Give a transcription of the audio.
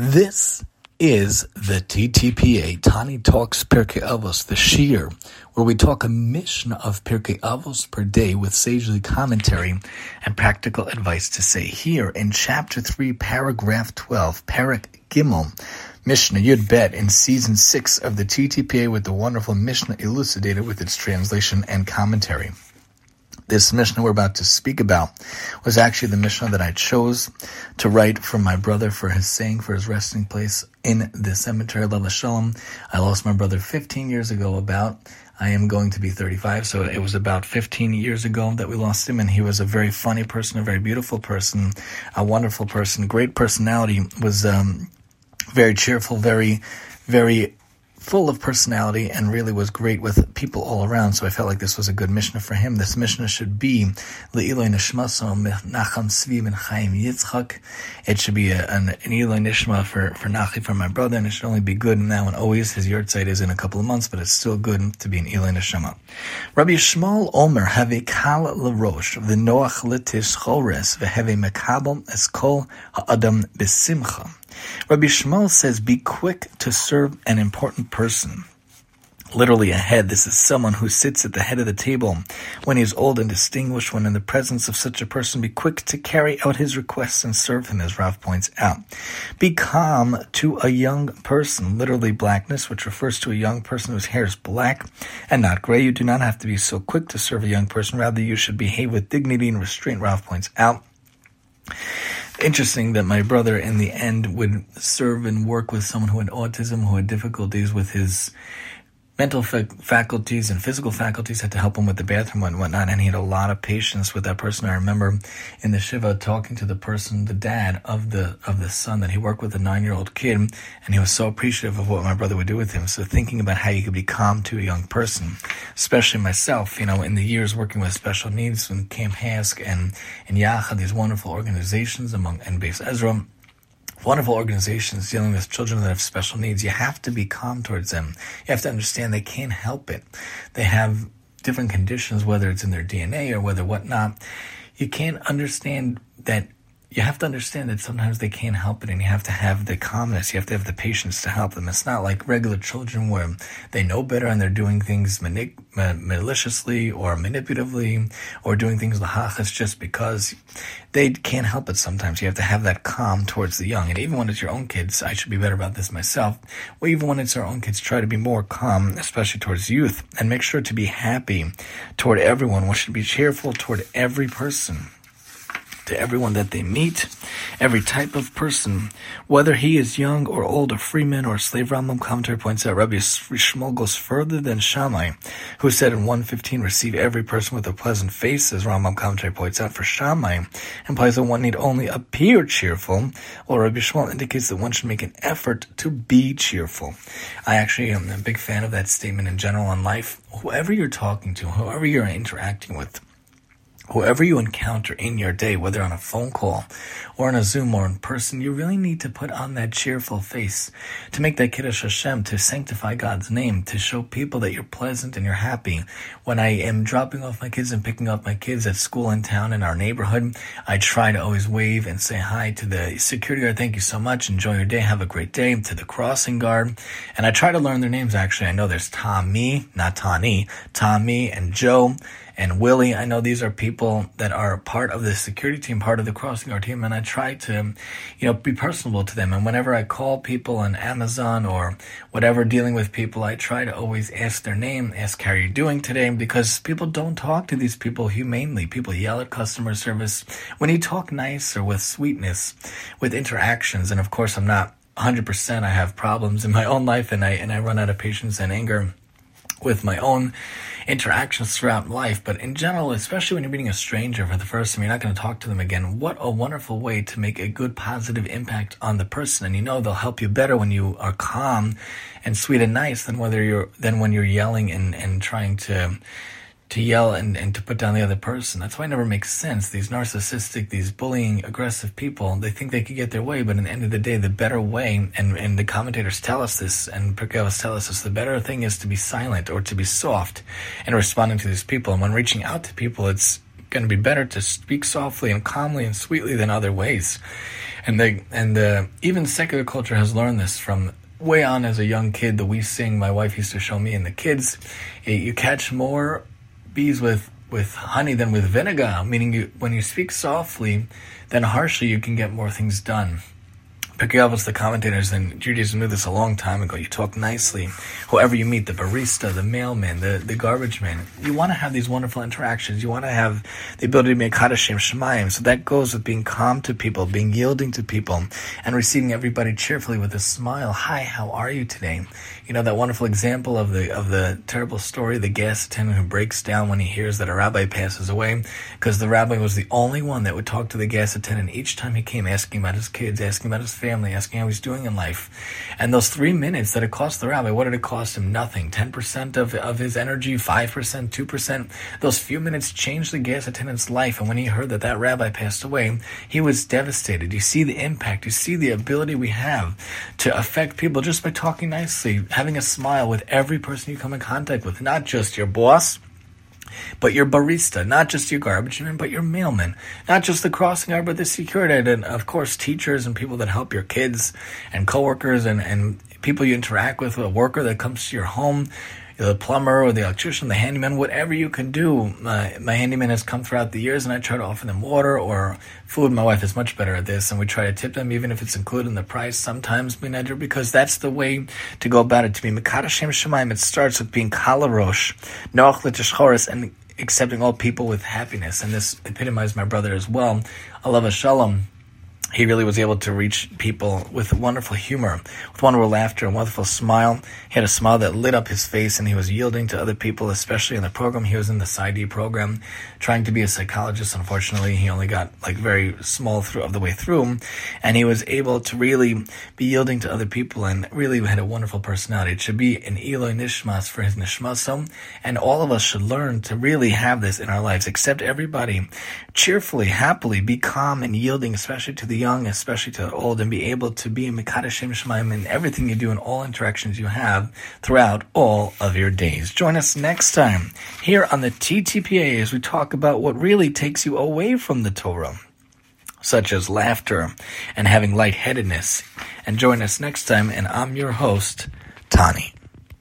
This is the TTPA, Tani Talks Pirkei Avos, the Shiur, where we talk a Mishnah of Pirkei Avos per day with sagely commentary and practical advice to say. Here in chapter 3, paragraph 12, Perek Gimel, Mishnah Yud Bet in season 6 of the TTPA with the wonderful Mishnah elucidated with its translation and commentary. This Mishnah we're about to speak about was actually the Mishnah that I chose to write for my brother for his saying for his resting place in the cemetery of Shalom. I lost my brother 15 years ago about. I am going to be 35, so it was about 15 years ago that we lost him, and he was a very funny person, a very beautiful person, a wonderful person, great personality, was um, very cheerful, very, very full of personality and really was great with people all around. So I felt like this was a good Mishnah for him. This Mishnah should be Le'iloi Nishmaso Nacham Svi Ben Chaim Yitzchak. It should be a, an, an Eloi Nishma for, for Nachi, for my brother, and it should only be good now and always. His yahrzeit is in a couple of months, but it's still good to be an Eloi Nishma. Rabbi Shmuel Omer have a kal the Noach L'Tishchoris v'heve mekabel eskol ha'adam besimcha. Rabbi Shmuel says, be quick to serve an important person. Literally ahead, this is someone who sits at the head of the table. When he is old and distinguished, when in the presence of such a person, be quick to carry out his requests and serve him, as Rav points out. Be calm to a young person, literally blackness, which refers to a young person whose hair is black and not gray. You do not have to be so quick to serve a young person. Rather, you should behave with dignity and restraint, Rav points out interesting that my brother in the end would serve and work with someone who had autism, who had difficulties with his mental fa- faculties and physical faculties had to help him with the bathroom and whatnot. And he had a lot of patience with that person. I remember in the shiva talking to the person, the dad of the of the son that he worked with, a nine year old kid, and he was so appreciative of what my brother would do with him. So thinking about how you could be calm to a young person, especially myself, you know, in the years working with special needs and Camp HASC and and Yachad, these wonderful organizations among and Beis Ezra wonderful organizations dealing with children that have special needs, you have to be calm towards them. You have to understand they can't help it. They have different conditions, whether it's in their DNA or whether whatnot. You can't understand that you have to understand that sometimes they can't help it and you have to have the calmness, you have to have the patience to help them. It's not like regular children where they know better and they're doing things maliciously or manipulatively or doing things lahachas just because they can't help it sometimes. You have to have that calm towards the young. And even when it's your own kids, I should be better about this myself. Well, even when it's our own kids, try to be more calm, especially towards youth and make sure to be happy toward everyone. We should be cheerful toward every person to everyone that they meet, every type of person, whether he is young or old, a freeman or a slave. Rambam commentary points out Rabbi Shmuel goes further than Shammai, who said in 115, receive every person with a pleasant face, as Rambam commentary points out. For Shammai implies that one need only appear cheerful, while Rabbi Shmuel indicates that one should make an effort to be cheerful. I actually am a big fan of that statement in general in life. Whoever you're talking to, whoever you're interacting with, whoever you encounter in your day, whether on a phone call or on a Zoom or in person, you really need to put on that cheerful face to make that Kiddush Hashem, to sanctify God's name, to show people that you're pleasant and you're happy. When I am dropping off my kids and picking up my kids at school in town in our neighborhood, I try to always wave and say hi to the security guard. Thank you so much. Enjoy your day. Have a great day. To the crossing guard. And I try to learn their names actually. I know there's Tommy, not Tani, Tommy and Joe and Willie. I know these are people that are part of the security team, part of the crossing guard team, and I try to, you know, be personable to them. And whenever I call people on Amazon or whatever dealing with people, I try to always ask their name, ask how you're doing today, because people don't talk to these people humanely. People yell at customer service. When you talk nice or with sweetness, with interactions, and of course I'm not 100%. I have problems in my own life and I, and I run out of patience and anger with my own interactions throughout life. But in general, especially when you're meeting a stranger for the first time, you're not going to talk to them again. What a wonderful way to make a good positive impact on the person. And you know they'll help you better when you are calm and sweet and nice than whether you're than when you're yelling and, and trying to to yell and, and to put down the other person. That's why it never makes sense. These narcissistic, these bullying, aggressive people, they think they could get their way, but in the end of the day, the better way, and, and the commentators tell us this, and Pirkei tell us this, the better thing is to be silent or to be soft in responding to these people. And when reaching out to people, it's going to be better to speak softly and calmly and sweetly than other ways. And they and uh, even secular culture has learned this from way on as a young kid. The we sing my wife used to show me and the kids. You catch more bees with with honey than with vinegar, meaning you, when you speak softly, then harshly, you can get more things done. Pirkei the commentators in Judaism knew this a long time ago. You talk nicely. Whoever you meet, the barista, the mailman, the, the garbage man, you want to have these wonderful interactions. You want to have the ability to make Hadashim Shemayim. So that goes with being calm to people, being yielding to people, and receiving everybody cheerfully with a smile. Hi, how are you today? You know that wonderful example of the of the terrible story, the gas attendant who breaks down when he hears that a rabbi passes away, because the rabbi was the only one that would talk to the gas attendant each time he came, asking about his kids, asking about his family family, asking how he's doing in life. And those three minutes that it cost the rabbi, what did it cost him? Nothing. 10% of, of his energy, 5%, 2%. Those few minutes changed the gas attendant's life. And when he heard that that rabbi passed away, he was devastated. You see the impact. You see the ability we have to affect people just by talking nicely, having a smile with every person you come in contact with, not just your boss but your barista, not just your garbage man, but your mailman, not just the crossing guard, but the security, and of course teachers and people that help your kids, and coworkers and and people you interact with, a worker that comes to your home the plumber or the electrician, the handyman, whatever you can do. My, my handyman has come throughout the years and I try to offer them water or food. My wife is much better at this and we try to tip them even if it's included in the price sometimes, because that's the way to go about it. To be Mekadashem Shemaim, it starts with being Kalarosh, Noach L'Tishchoris, and accepting all people with happiness. And this epitomized my brother as well. Allah Shalom he really was able to reach people with wonderful humor, with wonderful laughter, and wonderful smile. He had a smile that lit up his face, and he was yielding to other people, especially in the program. He was in the PsyD program, trying to be a psychologist. Unfortunately, he only got like very small through of the way through, and he was able to really be yielding to other people, and really had a wonderful personality. It should be an Eloi Nishmas for his Nishmasom, and all of us should learn to really have this in our lives. Accept everybody cheerfully, happily, be calm and yielding, especially to the young, especially to old, and be able to be a Mikadashim Shemaim in everything you do and all interactions you have throughout all of your days. Join us next time here on the TTPA as we talk about what really takes you away from the Torah, such as laughter and having lightheadedness. And join us next time, and I'm your host, Tani.